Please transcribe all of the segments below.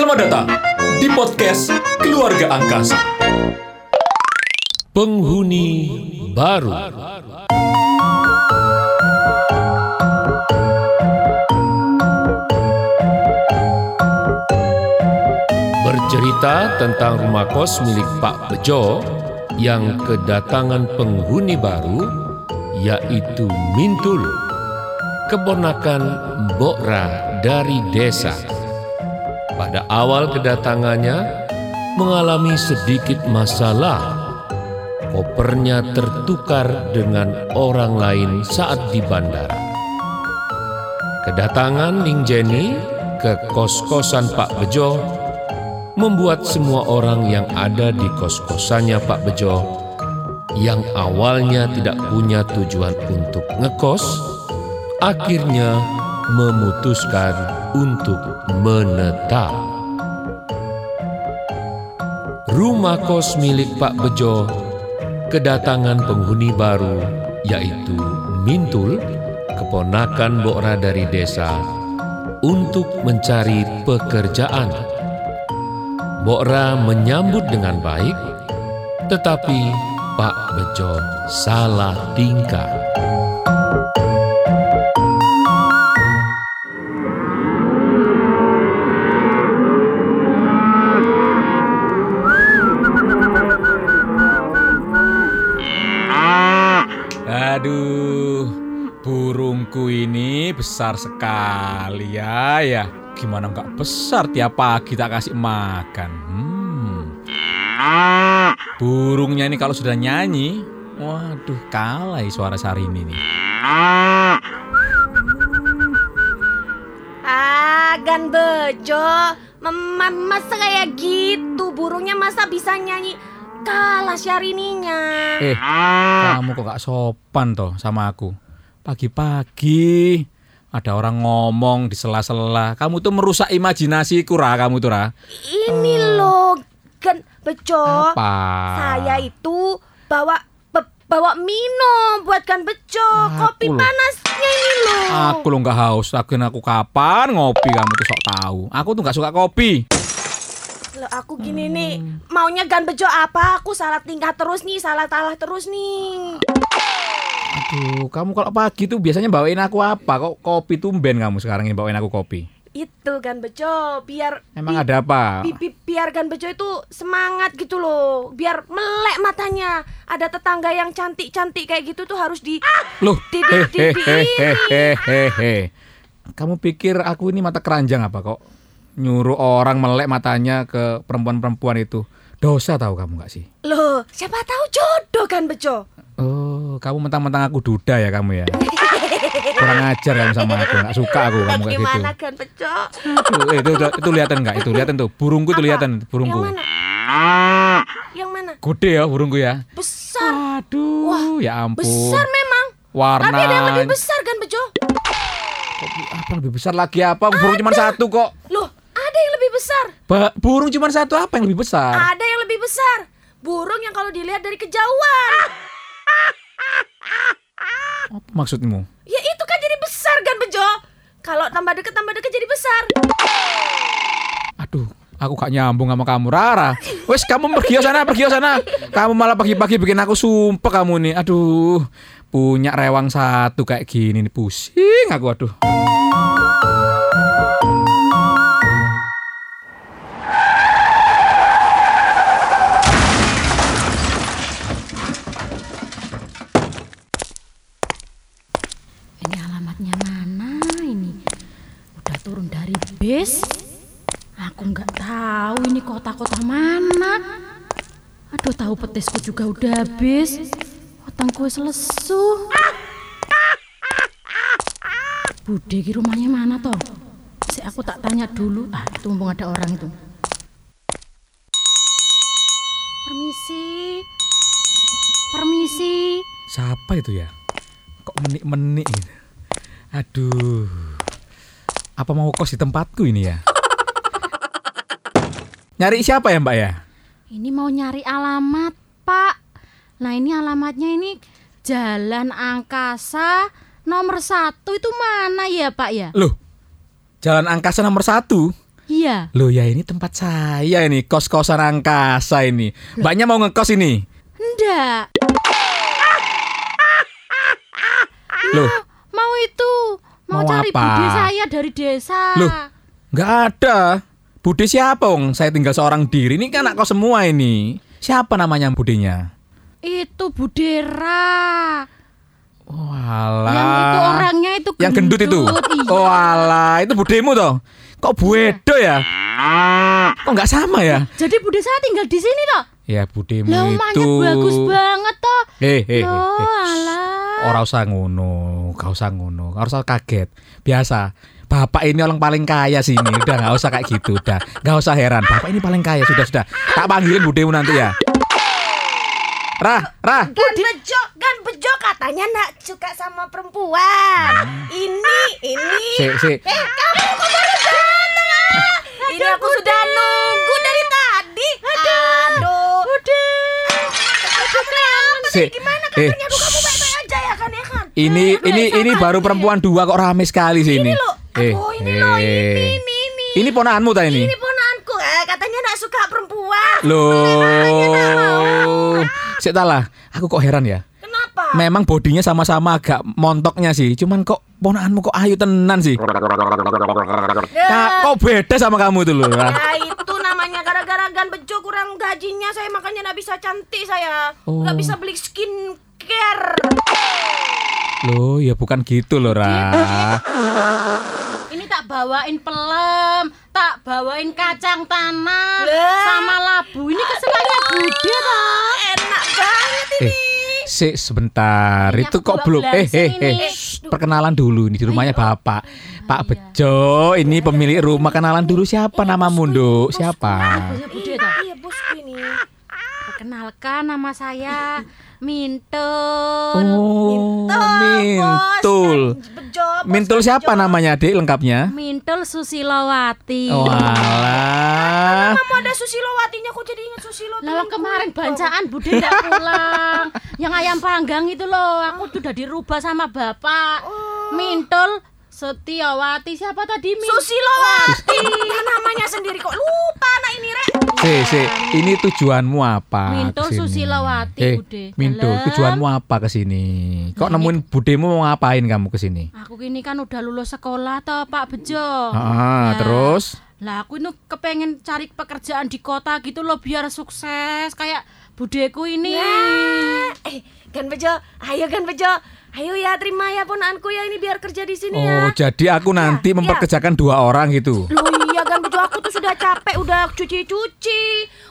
Selamat datang di podcast Keluarga Angkasa. Penghuni baru. Bercerita tentang rumah kos milik Pak Bejo yang kedatangan penghuni baru yaitu Mintul, keponakan Mbok Ra dari desa. Pada awal kedatangannya mengalami sedikit masalah kopernya tertukar dengan orang lain saat di bandara. Kedatangan Ning Jenny ke kos-kosan Pak Bejo membuat semua orang yang ada di kos-kosannya Pak Bejo yang awalnya tidak punya tujuan untuk ngekos, akhirnya memutuskan untuk menetap. Rumah kos milik Pak Bejo kedatangan penghuni baru yaitu Mintul, keponakan Bokra dari desa, untuk mencari pekerjaan. Bokra menyambut dengan baik, tetapi Pak Bejo salah tingkah. Besar sekali ya ya. Gimana nggak besar tiap pagi tak kasih makan. Hmm. Burungnya ini kalau sudah nyanyi, waduh kalah suara Sarini nih. Ah, gan bejo. Mama masa kayak gitu burungnya masa bisa nyanyi kalah Syarininya. Eh, kamu kok gak sopan toh sama aku? Pagi-pagi ada orang ngomong di sela-sela. Kamu tuh merusak imajinasiku, Ra, kamu tuh, Ra. Ini loh gan bejo. Apa? Saya itu bawa be- bawa minum buat gan bejo. Kopi Aku loh. panasnya ini loh. Aku lo nggak haus, lagian aku kapan ngopi kamu tuh sok tahu. Aku tuh nggak suka kopi. Loh, aku gini nih, maunya gan bejo apa? Aku salah tingkah terus nih, salah talah terus nih. Aduh, kamu kalau pagi tuh biasanya bawain aku apa? Kok kopi tumben kamu sekarang ini bawain aku kopi? Itu gan bejo, biar Emang ada apa? bi- bi- biar gan bejo itu semangat gitu loh, biar melek matanya. Ada tetangga yang cantik-cantik kayak gitu tuh harus di Loh, di- di- di- di- hehehe. Kamu pikir aku ini mata keranjang apa kok? Nyuruh orang melek matanya ke perempuan-perempuan itu. Dosa tahu kamu nggak sih? Loh, siapa tahu jodoh kan bejo. Oh, kamu mentang-mentang aku duda ya kamu ya? Kurang ajar kamu sama aku, nggak suka aku kamu kayak gitu. Gimana kan bejo? Aduh, eh, itu, itu, itu lihatan nggak? Itu lihatan tuh, burungku itu lihatan, burungku. Yang mana? Yang mana? Gede ya burungku ya. Besar. Aduh, Wah, ya ampun. Besar memang. Warna. Tapi ada yang lebih besar kan bejo? Apa lebih besar lagi apa? Burung cuma satu kok. Loh, ada yang lebih besar. Ba- burung cuma satu apa yang lebih besar? Ada yang lebih besar. Burung yang kalau dilihat dari kejauhan. Apa maksudmu? Ya itu kan jadi besar kan bejo. Kalau tambah deket tambah deket jadi besar. Aduh, aku gak nyambung sama kamu Rara. Wes kamu pergi ke sana, pergi ke sana. Kamu malah pagi-pagi bikin aku sumpah kamu nih. Aduh, punya rewang satu kayak gini nih pusing aku aduh. Petisku juga udah habis. Otangku wis lesu. Bude ki rumahnya mana toh? Si aku tak tanya dulu. Ah, itu mumpung ada orang itu. Permisi. Permisi. Siapa itu ya? Kok menik-menik gitu? Aduh. Apa mau kos di tempatku ini ya? Nyari siapa ya mbak ya? Ini mau nyari alamat, Pak. Nah ini alamatnya ini Jalan Angkasa nomor satu itu mana ya Pak ya? Loh, Jalan Angkasa nomor satu? Iya. Loh ya ini tempat saya ini kos-kosan angkasa ini. Mbaknya mau ngekos ini. Enggak. Loh, Mau itu. Mau, Mau cari apa? bude saya dari desa. Loh. nggak ada. Bude siapa ong? Saya tinggal seorang diri. Ini kan anak kos semua ini. Siapa namanya budenya? Itu Budera. Oh, alah. Yang itu orangnya itu Yang gendut itu. Iya. Oh alah, itu budemu toh. Kok buedo ya? Kok nggak sama ya? Jadi bude saya tinggal di sini toh. Ya budemu Lah itu. bagus banget toh. Eh, eh, eh, Loh, eh. alah. Ora usah ngono, gak usah ngono, gak usah kaget. Biasa. Bapak ini orang paling kaya sini, udah nggak usah kayak gitu, udah nggak usah heran. Bapak ini paling kaya, sudah sudah. Tak panggilin budemu nanti ya. Rah, Rah. Gan bejo, gan bejo katanya nak suka sama perempuan. Ini, ini. Si, si. Eh, kamu kok baru datang? ah? Ini aku sudah nunggu dari tadi. Aduh. Udah. Kenapa Si. Gimana Eh, kabarnya? Aduh, kamu baik-baik aja ya kan ya kan? Ini ini ini baru perempuan dua kok rame sekali sih ini. Ini loh. Aduh, ini loh, ini, ini, ini. Ini ponakanmu ta ini? Ini ponaanku. Eh, katanya nak suka perempuan. Loh. Sik tak lah, aku kok heran ya. Kenapa? Memang bodinya sama-sama agak montoknya sih, cuman kok ponakanmu kok ayu tenan sih. Ka, kok beda sama kamu tuh loh. Ya itu namanya gara-gara gan bejo kurang gajinya saya makanya nggak bisa cantik saya Oh. nggak bisa beli skincare Loh, ya bukan gitu loh, Ra. Ini tak bawain pelem, tak bawain kacang tanah Lah. sama labu. Ini kesenangannya Bude toh. enak banget ini Eh, sik sebentar. Ini Itu kok belum eh eh eh shh, perkenalan dulu ini di rumahnya Bapak. Pak iya. Bejo, ini pemilik rumah kenalan dulu siapa namamu, Nduk? Siapa? Toh. iya ini Perkenalkan nama saya Mintul. Oh, Mintul. Mintul Gan siapa namanya, Dek, lengkapnya? Mintul Susilowati. Oh, alah. kamu ada Susilowatinya kok jadi ingat Susilo Lalu kemarin bancaan Bude nggak pulang. Yang ayam panggang itu loh, aku tuh udah dirubah sama bapak. Mintul Setiawati siapa tadi Min? Susilowati Ya, namanya sendiri kok lupa anak ini rek Si, si, ini tujuanmu apa? Mintul ke sini? Susilawati, eh, Bude. Mintul, Dalam. tujuanmu apa ke sini? Kok Nah, nemuin budemu mau ngapain kamu ke sini? Aku ini kan udah lulus sekolah toh Pak Bejo. Ah, Nah, terus? Lah aku ini kepengen cari pekerjaan di kota gitu loh biar sukses kayak budeku ini. Eh, Gan Bejo, ayo Gan Bejo, ayo ya terima ya ponaanku ya ini biar kerja di sini ya. Oh, jadi aku nanti ya. memperkerjakan dua orang gitu. Loh iya Gan Bejo aku tuh sudah capek, udah cuci-cuci,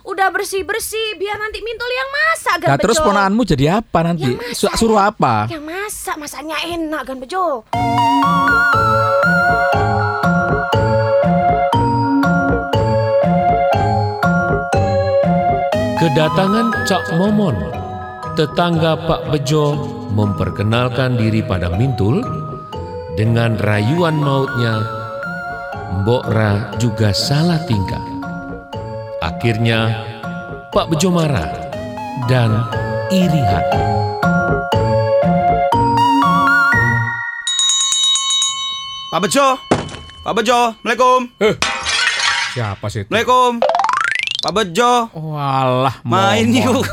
udah bersih-bersih, biar nanti Mintul yang masak Gan Nah, terus Bejo. ponakanmu jadi apa nanti? Yang masak, Suruh ya. apa? Yang masak, masaknya enak Gan Bejo. Kedatangan Cak Momon, tetangga Pak Bejo memperkenalkan diri pada Mintul dengan rayuan mautnya. Mbok Ra juga salah tingkah. Akhirnya Pak Bejo marah dan iri hati. Pak Bejo. Pak Bejo, Assalamualaikum. Siapa sih itu? Assalamualaikum. Pak Bejo. Walah, Main yuk.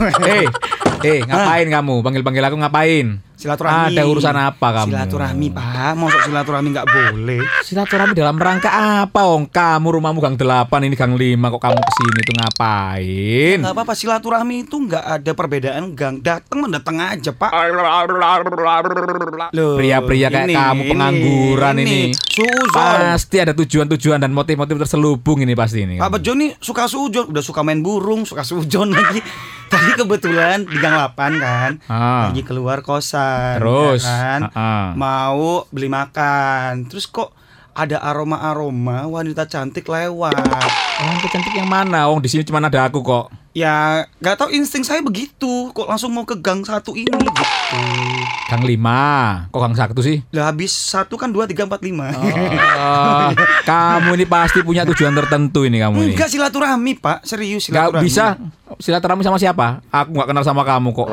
Eh, ngapain kamu? Panggil-panggil aku ngapain? Silaturahmi. Ada urusan apa kamu? Silaturahmi, Pak. Masuk silaturahmi nggak boleh. Silaturahmi dalam rangka apa, Ong? Kamu rumahmu gang 8, ini gang 5, kok kamu ke sini tuh ngapain? Nggak apa-apa, silaturahmi itu nggak ada perbedaan gang. Datang mendatang aja, Pak. Loh, Pria-pria kayak ini, kamu pengangguran ini, Suzon. pasti ada tujuan-tujuan dan motif-motif terselubung ini pasti ini. Pak Bejo nih suka sujon, udah suka main burung, suka sujon lagi. Tadi kebetulan di gang 8 kan, Ah. lagi keluar kosan, Terus? ya kan, Ah, ah. mau beli makan, terus kok ada aroma-aroma wanita cantik lewat. Wanita cantik yang mana? Ong di sini cuma ada aku kok. Ya nggak tahu insting saya begitu Kok langsung mau ke gang satu ini gitu Gang lima, kok gang satu sih? Lah habis satu kan dua tiga empat lima Oh, kamu ini pasti punya tujuan tertentu ini kamu ini. Enggak silaturahmi pak Serius Gak silaturahmi bisa silaturahmi sama siapa? Aku nggak kenal sama kamu kok.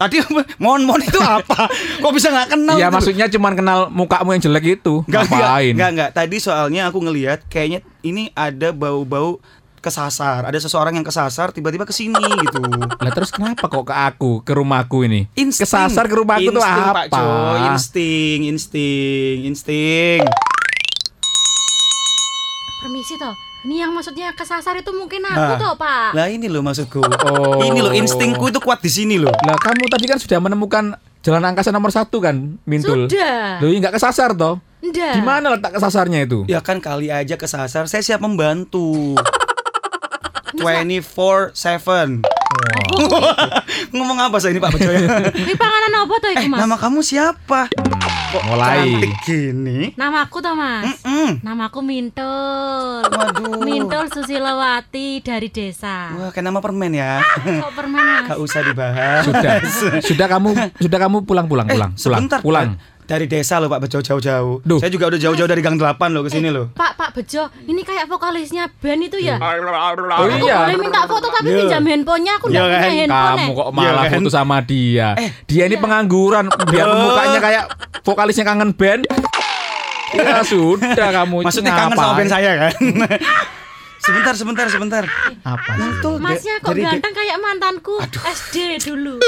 Tadi mohon-mohon itu apa? Kok bisa nggak kenal gitu? maksudnya cuman kenal mukamu yang jelek itu. Enggak, Ngapain? enggak, enggak. Tadi soalnya aku ngelihat kayaknya ini ada bau-bau kesasar. Ada seseorang yang kesasar tiba-tiba ke sini gitu. Lah terus kenapa kok ke aku, ke rumahku ini? Insting. Kesasar ke rumahku tuh Insting, apa? Pak Jo. Insting, insting, insting. Permisi toh. Ini yang maksudnya kesasar itu mungkin aku Nah. toh, Pak. Lah ini loh maksudku. Oh. Ini loh instingku itu kuat di sini loh. Lah kamu tadi kan sudah menemukan jalan angkasa nomor satu kan, Mintul? Sudah. Loh, nggak kesasar toh? Ndak. Di mana letak kesasarnya itu? Ya kan kali aja kesasar, saya siap membantu. 24/7. Ngomong apa saya ini Pak Bejo ya? Ini panganan apa toh Eh, iku, Mas? nama kamu siapa? Kok mulai. cantik gini? Namaku toh, Mas. Mm. Namaku Mintul. Waduh. Mintul Susilawati dari desa. Wah, kayak nama permen ya. Kok permen, Mas? Gak usah dibahas. Sudah, sudah kamu, sudah kamu pulang, pulang, pulang, Eh, pulang, sebentar, pulang. Dari desa loh Pak Bejo jauh-jauh. Duh. Saya juga udah jauh-jauh dari Gang 8 loh ke sini loh. Pak, Pak Bejo, ini kayak vokalisnya band itu ya? Oh Aku iya. boleh minta foto tapi Iya. pinjam handphonenya aku Iya nggak punya kan? handphone. Kamu eh. kok malah Iya kan? foto sama dia. Eh. dia ini pengangguran, biar Loh. mukanya kayak vokalisnya kangen band. Ya sudah kamu. Maksudnya kangen sama ngapain? band saya kan? sebentar, sebentar, sebentar. Apa sih? Mantul Masnya kok dari de- ganteng kayak mantanku SD dulu.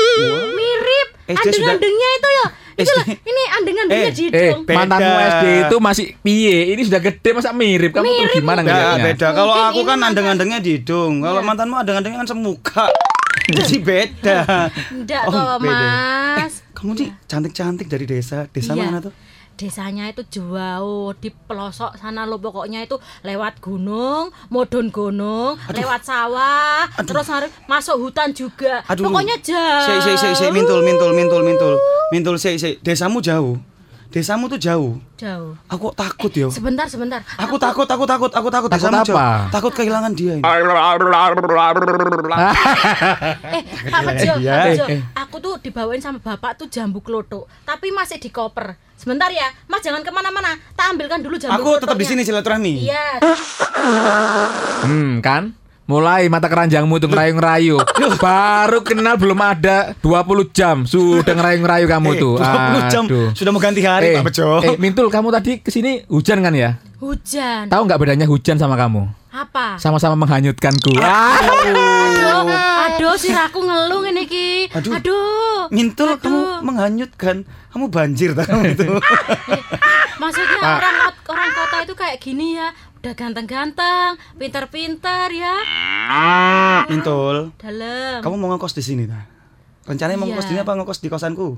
Mirip. SD sudah- Andeng-andengnya itu ya. Itu lah, SD. ini andeng-andengnya Eh, di Eh, hidung. Mantanmu SD itu masih piye? Ini sudah gede masa mirip? Kamu tuh gimana Nggak, ngeliatnya? beda. Kalau aku kan andeng-andengnya di hidung. Kalau Iya. mantanmu andeng-andengnya kan semuka. Jadi beda. Enggak Oh, toh, beda. Mas. Kamu nih cantik-cantik dari desa. Desa Iya. mana tuh? Desanya itu jauh di pelosok sana lo pokoknya itu lewat gunung, modon gunung, lewat sawah, terus hari- masuk hutan juga. Aduh. Pokoknya jauh. Sik, sik, sik, sik, mintul, mintul, mintul, mintul. Mintul, sik, sik. Desamu jauh. Desamu tuh jauh. Jauh. Aku kok takut yo. Sebentar, sebentar. Aku takut, aku takut, aku takut. Takut Desamu apa? jauh. Takut kehilangan dia ini. Eh, Pak Bejo, Iya. Pak Bejo, Eh, eh. aku tuh dibawain sama bapak tuh jambu klothok, tapi masih di koper. Sebentar ya, Mas jangan ke mana-mana. Tak ambilkan dulu jambu Aku tetap di sini silaturahmi. Iya. Hmm, kan? Mulai mata keranjangmu tuh ngerayu-ngerayu. Baru kenal belum ada 20 jam sudah ngerayu-ngerayu kamu Eh, tuh. 20 jam Aduh. sudah mau ganti hari, eh, Pak Bejo. Eh, Mintul, kamu tadi ke sini hujan kan ya? Hujan. Tahu nggak bedanya hujan sama kamu? Apa? Sama-sama menghanyutkanku. Aduh, aduh siraku ngeluh ini ki. Aduh. Aduh. Mintul Aduh. kamu menghanyutkan. Kamu banjir tak kamu itu. Maksudnya Ah. orang orang kota itu kayak gini ya. Udah ganteng-ganteng, pinter-pinter ya. Mintul, Dalam. kamu mau ngekos di sini ta? Rencananya mau Iya. ngekos di sini apa ngekos di kosanku?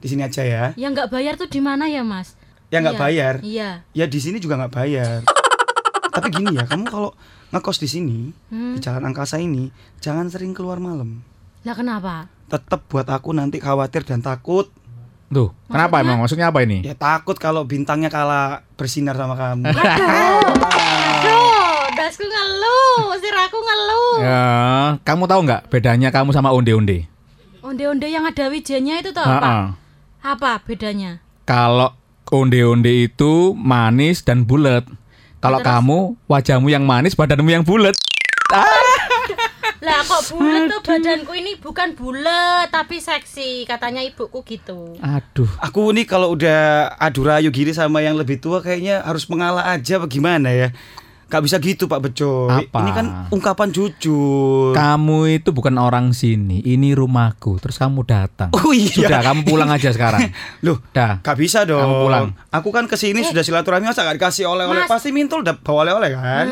Di sini aja ya. Yang nggak bayar tuh di mana ya, Mas? Ya nggak Iya. bayar. Iya. Ya di sini juga nggak bayar. Tapi gini ya, kamu kalau ngekos di sini Hmm. di Jalan Angkasa ini jangan sering keluar malam. Lah kenapa? Tetap buat aku nanti khawatir dan takut. Tuh, kenapa emang? Maksudnya apa ini? Ya takut kalau bintangnya kalah bersinar sama kamu. Aduh, dasku ngeluh, siraku ngeluh. Ya, kamu tahu nggak bedanya kamu sama onde-onde? Onde-onde yang ada wijennya itu tuh apa? Apa bedanya? Kalau onde-onde itu manis dan bulat. Kalau Terus? kamu wajahmu yang manis, badanmu yang bulat. Lah kok bulat tuh badanku ini bukan bulat tapi seksi katanya ibuku gitu. Aduh. Aku nih kalau udah adu rayu gini sama yang lebih tua kayaknya harus mengalah aja bagaimana ya. Gak bisa gitu Pak Bejo. Apa? Ini kan ungkapan jujur. Kamu itu bukan orang sini, ini rumahku. Terus kamu datang. Oh iya. Sudah, kamu pulang aja sekarang. Loh, Dah. gak bisa dong. Kamu pulang. Aku kan ke sini sudah silaturahmi masa gak dikasih oleh-oleh. Pasti mintul udah bawa oleh-oleh kan.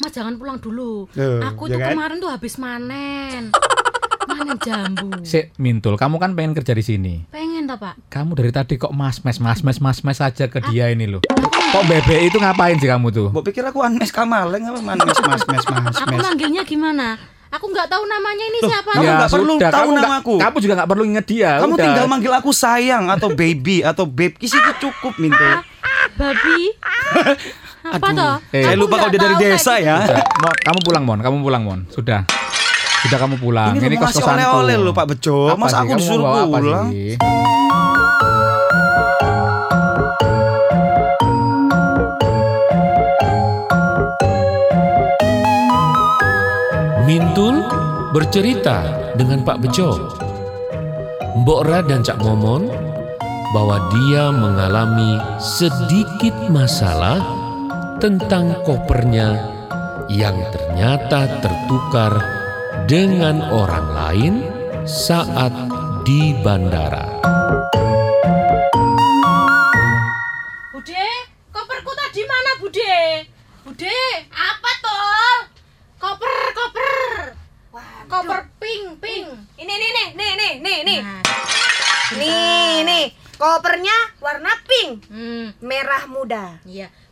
Mas jangan pulang dulu. Loh, Aku ya tuh kan? kemarin tuh habis manen. Manen jambu. Sik, Mintul, kamu kan pengen kerja di sini. Pengen toh, Pak? Kamu dari tadi kok mas mes mas mes mas mes aja ke dia ini loh. Kok bebek itu ngapain sih kamu tuh? Mbok pikir aku Anes Kamaleng apa man mes mas mes mas Aku manggilnya gimana? Aku nggak tahu namanya ini siapa. kamu nggak perlu tahu kamu nggak- namaku. Kamu juga nggak perlu inget dia. Kamu udah. tinggal manggil aku sayang atau baby atau babe. Isi itu cukup mintul. Babi. Apa toh? Eh, Saya Aku lupa kalau dia dari tahu desa ya. Udah, Mon, kamu pulang Mon, kamu pulang Mon. Sudah. Sudah kamu pulang. Ini mau ngasih kos-kosanku. oleh-oleh loh, Pak Bejo. Sih? aku disuruh apa pulang? sih? Bercerita dengan Pak Bejo. Mbok Ra dan Cak Momon bahwa dia mengalami sedikit masalah tentang kopernya yang ternyata tertukar dengan orang lain saat di bandara.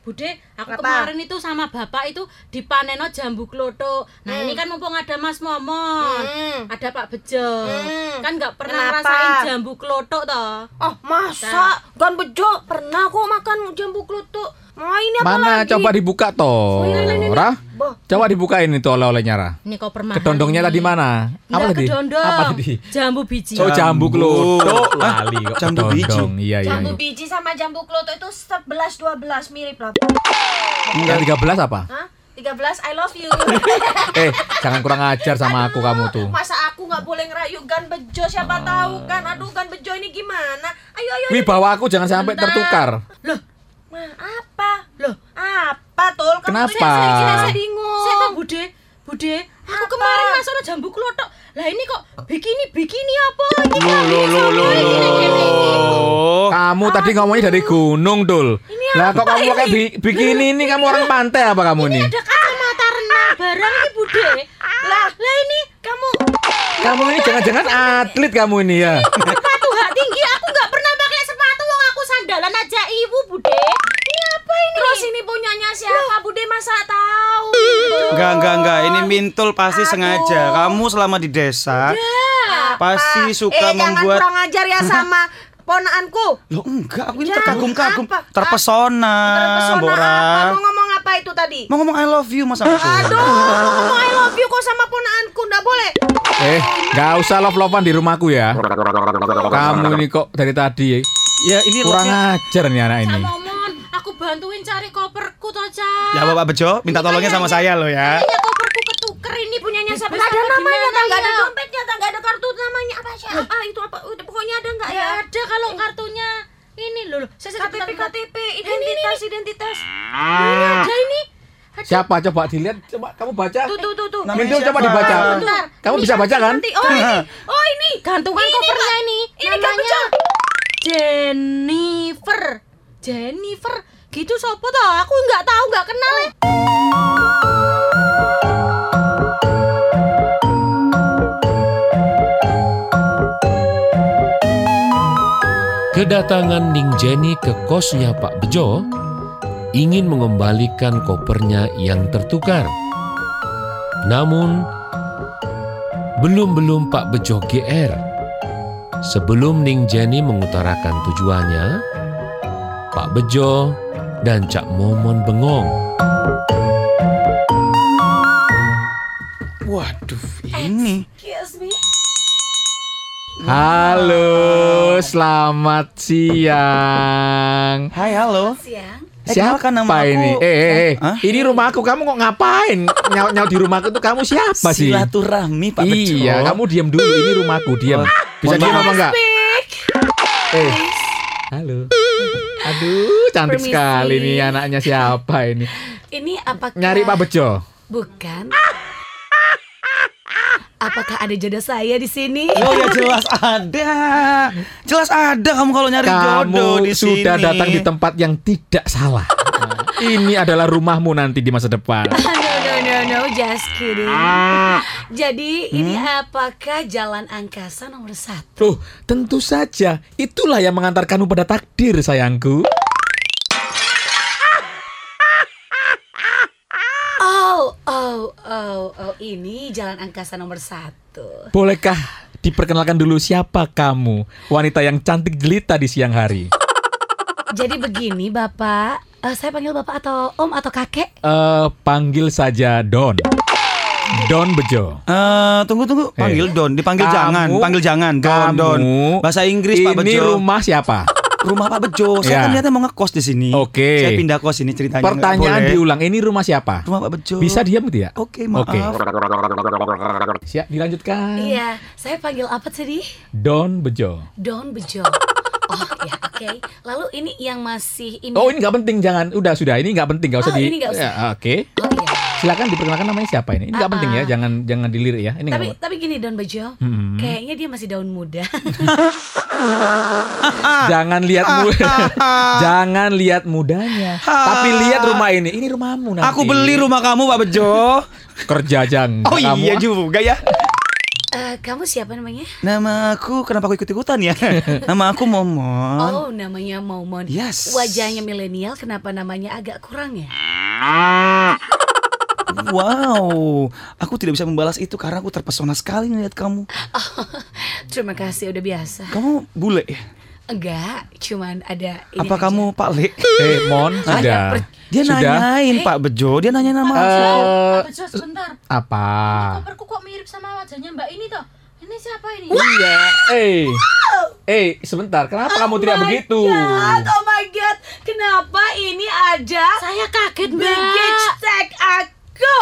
Bude, aku Kenapa? kemarin itu sama bapak itu dipaneno jambu kloto. Nah, Hmm. ini kan mumpung ada Mas Momon. Hmm. Ada Pak Bejo. Hmm. Kan nggak pernah Kenapa? ngerasain jambu kloto toh. Oh masa? Gan bejo pernah kok makan jambu klutuk. Mau ini apa Mana lagi? coba dibuka toh. ini, ini, ini. Ra? Boh. Coba dibukain itu oleh-olehnya Ra. Ini koper mahal. Kedondongnya ini. tadi mana? Nggak Apa tadi? kedondong. Apa tadi? Jambu biji. Oh jambu kloto lali kok Jambu biji? Iya iya. Jambu iya. biji sama jambu klutuk itu 11 12 mirip lah. Yang 13 apa? Hah? 13 I love you. Eh, jangan kurang ajar sama aku kamu tuh. Masa aku nggak boleh ngerayu Gan Bejo siapa tahu kan. Aduh Gan Bejo ini gimana? Ayo ayo. ayo. Wibawa aku jangan sampai Bentar. tertukar. Loh, ma apa? Loh, apa tol? Kamu Kenapa? tuh saya saya bingung. Saya tahu Bude, Bude, aku Apa? kemarin masuk no jambu klotok. Lah ini kok bikini bikini apa? Ini Lo lo lo lo lo. Kamu tadi ngomongnya dari gunung, Dul. Lah kok kamu pakai bi- bikini ini kamu orang pantai apa kamu nih? Ada kacamata renang barang nih Bude. Lah, lah ini kamu Kamu ini jangan-jangan atlet kamu ini ya. sepatu hak tinggi aku nggak pernah sandalan aja ibu Bude. Ini apa ini? Terus ini punyanya siapa? Bude masa tahu? Enggak, enggak, enggak. Ini Mintul pasti sengaja. Kamu selama di desa pasti Apa? suka eh, jangan membuat kurang ajar ya sama ponaanku. Loh enggak, aku ini terkagum-kagum, terpesona, Terpesona apa? Mau ngomong apa itu tadi? Mau ngomong I love you masa aku? Aduh, ngomong I love you kok sama ponaanku nggak boleh. Eh, nggak usah love-lovean di rumahku ya. Kamu ini kok dari tadi Ya ini kurang ajar nih anak ini. Momon, aku bantuin cari koperku toh, Ca. Ya Bapak Bejo, minta tolongnya sama saya loh ya. Kayaknya koperku ketuker ini punyanya siapa? Nggak ada namanya, gimana nggak ada ya? dompetnya, nggak ada kartu namanya apa siapa itu apa? Udah pokoknya ada nggak ya? Ya ada kalau kartunya ini loh. Saya KTP. KTP identitas identitas. Ini ada ini. Siapa coba dilihat coba kamu baca. Tuh tuh tuh tuh. Namanya Mintul coba dibaca. Bentar. Kamu Ini bisa baca kan? Nanti oh ini. Oh ini. Gantungan Ini, kopernya ini. Ini kan namanya. Jennifer. Jennifer. Gitu sopo toh? Aku nggak tahu, nggak kenal ya. Kedatangan Ning Jenny ke kosnya Pak Bejo ingin mengembalikan kopernya yang tertukar. Namun, belum-belum Pak Bejo GR. Sebelum Ning Jenny mengutarakan tujuannya, Pak Bejo dan Cak Momon bengong. Waduh, ini. Excuse me. Halo, selamat siang. Hai, halo. Siang. Eh, Siapa kenalkan nama aku. ini? Eh, eh, eh. Hah? ini rumahku. Kamu kok ngapain? Nyaut nyaut di rumahku tuh kamu siapa sih? Silaturahmi Pak Bejo. Iya, kamu diam dulu. Ini rumahku, diam. Oh, Bisa diam apa enggak? Eh, halo. Aduh, cantik Permisi. sekali nih anaknya siapa ini? Ini apakah Nyari Pak Bejo. Bukan. Apakah ada jodoh saya di sini? Oh ya jelas ada. Jelas ada kamu kalau nyari jodoh Kamu di sudah sini. datang di tempat yang tidak salah. Ini adalah rumahmu nanti di masa depan. Just kidding. Jadi ini apakah jalan angkasa nomor satu? Tuh, tentu saja. Itulah yang mengantarkanmu pada takdir, sayangku. Oh oh oh oh ini jalan angkasa nomor satu. Bolehkah diperkenalkan dulu siapa kamu, wanita yang cantik jelita di siang hari? Jadi begini Bapak, Eh, saya panggil Bapak atau Om atau Kakek? Eh, panggil saja Don. Don Bejo. Eh, tunggu tunggu, panggil Don, dipanggil Kamu- jangan, panggil jangan, Don, kamu- Don. Bahasa Inggris Pak Ini Bejo. rumah siapa? Rumah Pak Bejo. Saya Ya. kan niatnya mau ngekos di sini. Oke. Saya pindah kos ini ceritanya. Pertanyaan diulang. Ini rumah siapa? Rumah Pak Bejo. Bisa diam tidak? Oke, maaf. Siap, dilanjutkan. Iya, saya panggil apa tadi? Don Bejo. Don Bejo. Oh ya, oke. Lalu ini yang masih ini. Oh ini nggak penting jangan udah sudah ini nggak penting nggak usah Oh, di ini nggak usah. Ya, oke Oh, iya. silakan diperkenalkan namanya siapa ini ini nggak Ah, penting ya ah. jangan jangan dilirik ya ini nggak Tapi penting. tapi gini Don Bejo, Hmm. kayaknya dia masih daun muda. jangan lihat muda jangan lihat mudanya tapi lihat rumah ini ini rumahmu nanti Aku beli rumah kamu Pak Bejo. kerja jang Oh kamu iya juga ya. Eh, kamu siapa namanya? Nama aku kenapa aku ikut-ikutan ya? Nama aku Momon. Oh, namanya Momon. Yes. Wajahnya milenial, kenapa namanya agak kurang ya? Wow, aku tidak bisa membalas itu karena aku terpesona sekali melihat kamu. Terima kasih, udah biasa. Kamu bule ya? Enggak, cuman ada ini Apa aja. kamu Pak Le? eh Mon sudah Dia sudah nanyain Pak Bejo, dia nanya nama. Eh, Bejo sebentar. apa Koperku kok mirip sama wajahnya Mbak ini toh? Ini siapa ini? iya eh eh sebentar kenapa kamu tidak begitu God, oh my god, kenapa ini ada Saya kaget Mbak. baggage tag aku?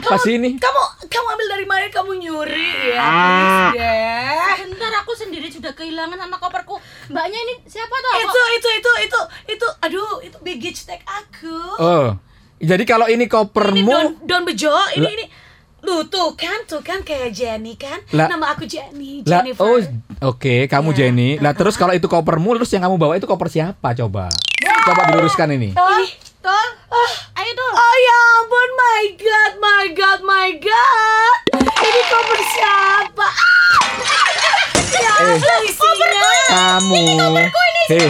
Apa sih ini Kamu kamu ambil dari mana? Kamu nyuri ya? Ah. Sebentar aku sendiri sudah kehilangan sama koperku. Mbaknya ini siapa toh? Itu itu itu itu itu aduh itu baggage tag aku. oh jadi kalau ini ini kopermu Don Don Bejo, ini ini Lu tuh kan, tuh kan kayak Jenny kan? Lah. Nama aku Jenny, Lah, Jennifer. oh, oke, kamu Iya. Jenny. Lah terus kalau itu kopermu, terus yang kamu bawa itu koper siapa coba? Coba diluruskan ini. Tol, tol, ayo tol. Oh ya ampun, my god, my god, my god. Ini koper siapa? Ya, Eh. isinya. Kamu. Hei,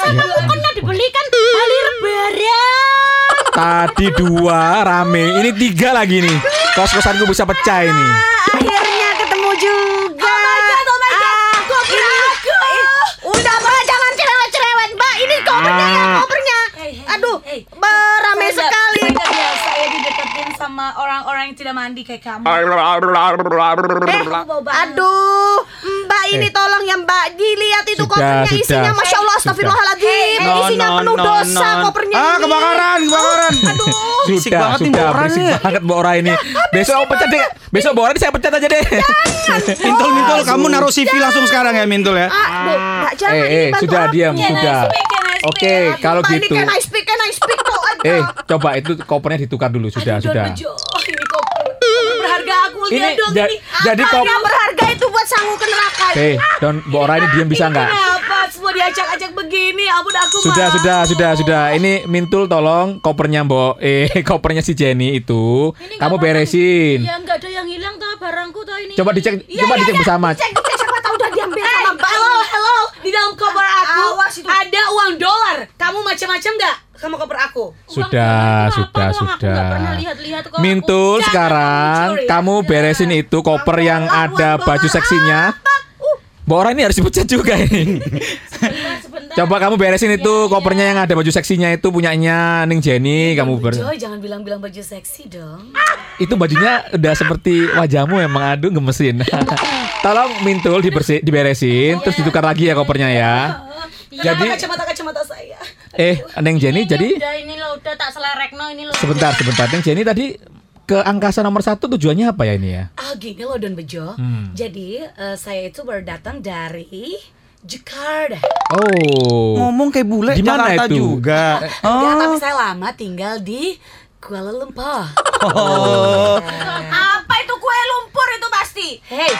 Sama pokoknya dibelikan hari lebaran. tadi dua rame, ini tiga lagi nih. Kos-kosanku bisa pecah ini. Akhirnya ketemu juga. Oh my god, oh my god. koper aku. Udah mbak jangan cerewet-cerewet mbak Ini kopernya ya kopernya Aduh Berame sekali Saya nggak biasa ya dideketin sama orang-orang yang tidak mandi kayak kamu. Aduh Mbak ini Eh. tolong ya mbak Dilihat itu Sudah, kopernya sudah. isinya Masya Allah. Astagfirullahaladzim No, Isinya no, penuh no, dosa no. kopernya Ah, ini. kebakaran, kebakaran. Aduh Berisik Sudah, banget nih sudah, Ora berisik nih. banget Mbak Ora ini. Besok aku pecat deh. Besok Mbak Ora ini saya pecat aja deh. Mintul, mintul, kamu naruh CV langsung sekarang ya, Mintul ya. Aduh Mbak jangan Eh, ini eh, bantu sudah diam, sudah. Oke, kalau Mbak ini gitu. Eh, coba itu kopernya ditukar dulu. Sudah, Aduh, sudah. Bejo, ini koper berharga aku Ini dong ja- ini. jadi yang berharga itu buat sanggup ke neraka Eh, Don, Mbak Ora ini diam bisa nggak? Kenapa semua diacak-acak begini? Ampun aku Sudah, mau. sudah, sudah, sudah. Ini Mintul tolong kopernya Mbok. Eh, kopernya si Jenny itu Ini kamu beresin. Ya enggak ada yang hilang toh barangku toh ini. Coba dicek, Iya, coba dicek bersama. Cek cek siapa tahu udah diambil Hey, sama hello, hello. Di dalam koper aku Awas itu. ada uang dolar. Kamu macam-macam nggak sama koper aku? Sudah, Uang sudah, sudah. pernah lihat-lihat kok. Mintul sekarang ya. kamu beresin itu koper yang ada baju seksinya. Mbak Ora ini harus dipecat juga ini. Sebentar, sebentar. Coba kamu beresin itu Iya, kopernya yang ada baju seksinya itu punyanya Ning Jenny kamu ber Joy, jangan bilang-bilang baju seksi dong. itu bajunya udah seperti wajahmu emang aduh gemesin. Tolong Mintul dibersih diberesin terus ditukar lagi ya kopernya ya. Jadi kacamata-kacamata saya? Eh Neng Jenny Ini jadi udah ini lo udah tak selerekno ini lo. sebentar sebentar Neng Jenny tadi ke angkasa nomor satu tujuannya apa ya ini ya? Ah gini loh Don Bejo. Hmm. Jadi eh, saya itu baru datang dari Jakarta. Oh. Ngomong kayak bule Di mana Jakarta itu? juga. Ya, tapi Oh. saya lama tinggal di Kuala Lumpur. Oh. Apa itu kue lumpur itu pasti Hey,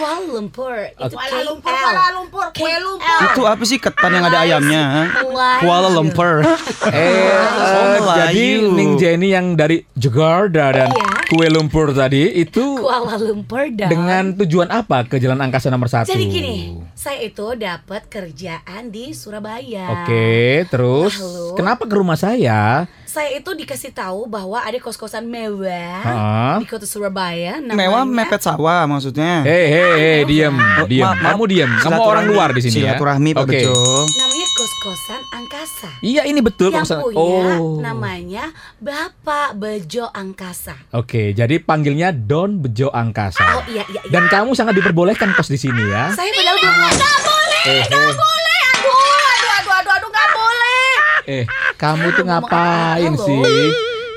Kuala Lumpur itu Kuala Lumpur KL. Kuala Lumpur Kue lumpur Itu apa sih ketan yang ada ayamnya? Melayu. Kuala Lumpur. Eh, eh, Melayu. jadi Ning Jenny yang dari Jakarta dan Iya. Kue lumpur tadi itu Kuala Lumpur dan dengan tujuan apa ke Jalan Angkasa nomor satu? Jadi gini, saya itu dapat kerjaan di Surabaya. Oke, terus Lalu? kenapa ke rumah saya? Saya itu dikasih tahu bahwa ada kos-kosan mewah Hah? di kota Surabaya. Namanya, Mewah mepet sawah maksudnya. Hei, hei, hei, diam, Oh, diam. maaf. Kamu diam. Kamu orang luar di sini ya. Silaturahmi Pak Oke. Bejo. Namanya kos-kosan Angkasa. Iya, ini betul Yang punya Oh. namanya Bapak Bejo Angkasa. Oke, jadi panggilnya Don Bejo Angkasa. Oh iya iya. iya. Dan kamu sangat diperbolehkan kos di sini ya. saya nggak boleh, Eh, nggak eh. boleh. Aduh, aduh, aduh, aduh, aduh, nggak boleh. Eh, kamu tuh ngapain apa, sih?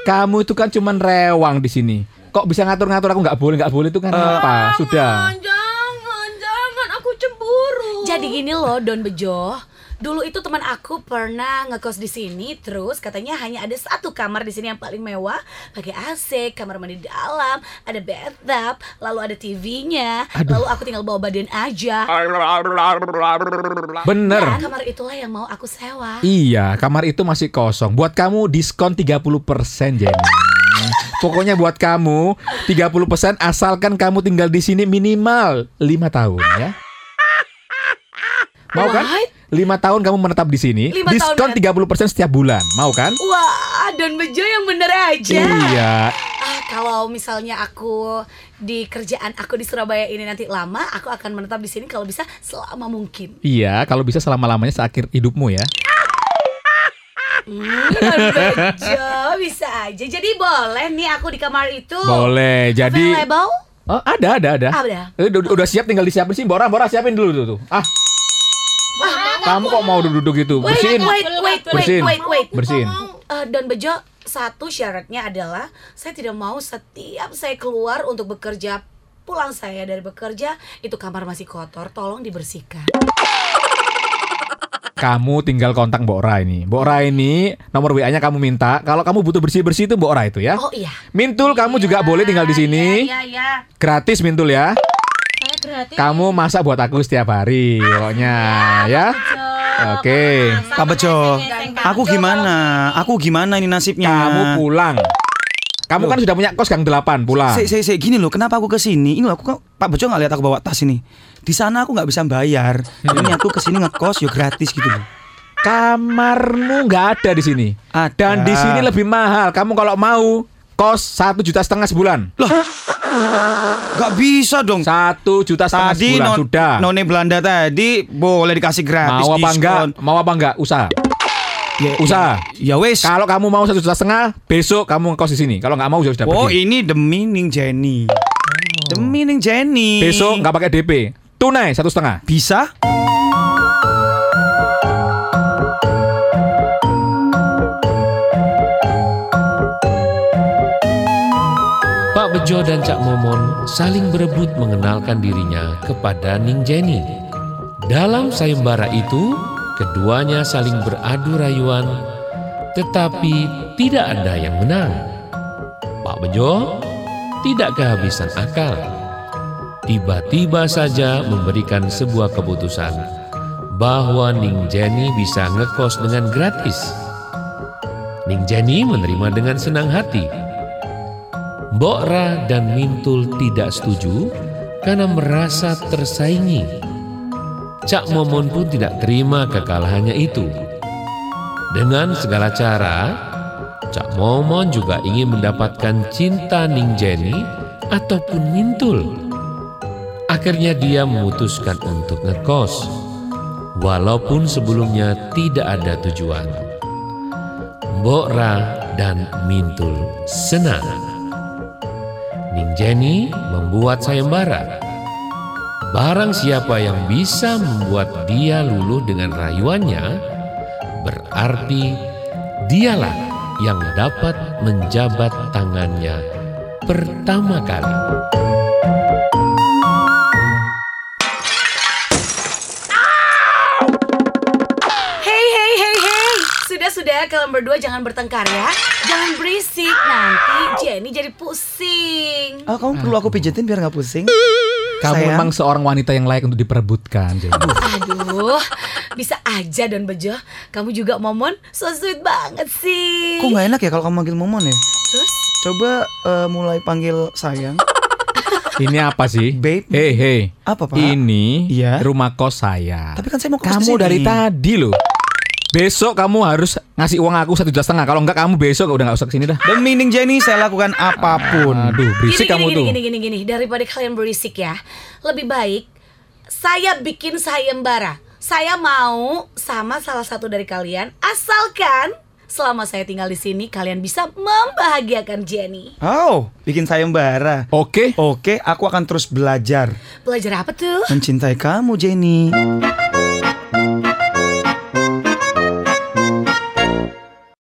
Kamu itu kan cuman rewang di sini. Kok bisa ngatur-ngatur aku nggak boleh nggak boleh itu kan apa? Sudah. Jangan, jangan, aku cemburu. Jadi gini loh, Don Bejo. Dulu itu teman aku pernah ngekos di sini, terus katanya hanya ada satu kamar di sini yang paling mewah, pakai AC, kamar mandi dalam, ada bathtub, lalu ada TV-nya, lalu aku tinggal bawa badan aja. Bener. Dan kamar itulah yang mau aku sewa. Iya, kamar itu masih kosong. Buat kamu diskon 30% Jenny. Pokoknya buat kamu 30% asalkan kamu tinggal di sini minimal 5 tahun ya. Mau kan? What? 5 tahun kamu menetap di sini, Lima tahun, diskon 30% setiap bulan. Mau kan? Wah, Don Bejo yang bener aja. Iya. Ah, kalau misalnya aku di kerjaan aku di Surabaya ini nanti lama, aku akan menetap di sini kalau bisa selama mungkin. Iya, kalau bisa selama-lamanya seakhir hidupmu ya. Hmm, Bejo, bisa aja. Jadi boleh nih aku di kamar itu. Boleh. Jadi Available? Oh, ada, ada, ada. Ada. Eh, udah, udah siap tinggal disiapin sih. Bora, Bora siapin dulu tuh. tuh. Ah, kamu kok mau duduk-duduk gitu? Bersihin. wait, wait, wait, Bersihin. wait, wait. Bersihin. Eh, Don Bejo, satu syaratnya adalah saya tidak mau setiap saya keluar untuk bekerja pulang saya dari bekerja itu kamar masih kotor, tolong dibersihkan. Kamu tinggal kontak Mbok Ra ini. Mbok Ra ini nomor WA-nya kamu minta. Kalau kamu butuh bersih-bersih itu Mbok Ra itu ya. Oh iya. Mintul kamu juga boleh tinggal di sini. Iya, iya. Gratis Mintul ya. Saya gratis. Kamu masak buat aku setiap hari pokoknya ya. Oke. Pak Bejo, aku gimana? Aku gimana ini nasibnya? Kamu pulang. Kamu kan sudah punya kos Gang 8, pulang. Sik, sik, sik, gini loh, kenapa aku ke sini? Ini loh, aku kok Pak Bejo nggak lihat aku bawa tas ini. Di sana aku nggak bisa bayar. Ini aku ke sini ngekos, yo gratis gitu loh. Kamarmu nggak ada di sini. Ada. Dan di sini lebih mahal. Kamu kalau mau kos satu juta setengah sebulan. Gak bisa dong. Satu juta setengah Tadi sebulan non- sudah. none Belanda tadi boleh dikasih gratis Mau apa enggak? Mau apa enggak? Usaha. Ya, Usaha. Ya wes. Kalau kamu mau satu juta setengah, besok kamu ngekos di sini. Kalau nggak mau ya sudah Oh pergi. ini demi Ning Jenny. Demi Ning Jenny. Besok nggak pakai DP, tunai satu setengah. bisa? Bejo dan Cak Momon saling berebut mengenalkan dirinya kepada Ning Jenny. Dalam sayembara itu, keduanya saling beradu rayuan, tetapi tidak ada yang menang. Pak Bejo tidak kehabisan akal. Tiba-tiba saja memberikan sebuah keputusan bahwa Ning Jenny bisa ngekos dengan gratis. Ning Jenny menerima dengan senang hati. Mbok Ra dan Mintul tidak setuju karena merasa tersaingi. Cak Momon pun tidak terima kekalahannya itu. Dengan segala cara, Cak Momon juga ingin mendapatkan cinta Ning Jenny ataupun Mintul. Akhirnya dia memutuskan untuk ngekos, walaupun sebelumnya tidak ada tujuan. Mbok Ra dan Mintul senang. Jenny membuat sayembara. Barang siapa yang bisa membuat dia luluh dengan rayuannya, berarti dialah yang dapat menjabat tangannya pertama kali. Kalian berdua jangan bertengkar ya. Jangan berisik nanti Jenny jadi pusing. Oh, kamu perlu aku pijetin biar nggak pusing? Kamu Sayang. memang seorang wanita yang layak untuk diperebutkan. Jenny. Aduh, bisa aja Don Bejo. Kamu juga momon, so sweet banget sih. Kok nggak enak ya kalau kamu manggil Momon ya? Terus Coba eh, mulai panggil sayang. Ini apa sih? Babe. Hei, hei. Apa, Pak? Ini Iya. rumah kos saya. Tapi kan saya mau kos Kamu dari tadi loh. Besok kamu harus ngasih uang aku satu juta setengah. Kalau enggak kamu besok udah nggak usah ke sini dah. Demi Ning Jenny saya lakukan apa pun. Aduh, berisik gini, kamu gini, tuh. Gini, gini, gini, Daripada kalian berisik ya, lebih baik saya bikin sayembara. Saya mau sama salah satu dari kalian, asalkan selama saya tinggal di sini kalian bisa membahagiakan Jenny. Oh, bikin sayembara. Oke. Oke, aku akan terus belajar Belajar apa tuh? mencintai kamu, Jenny.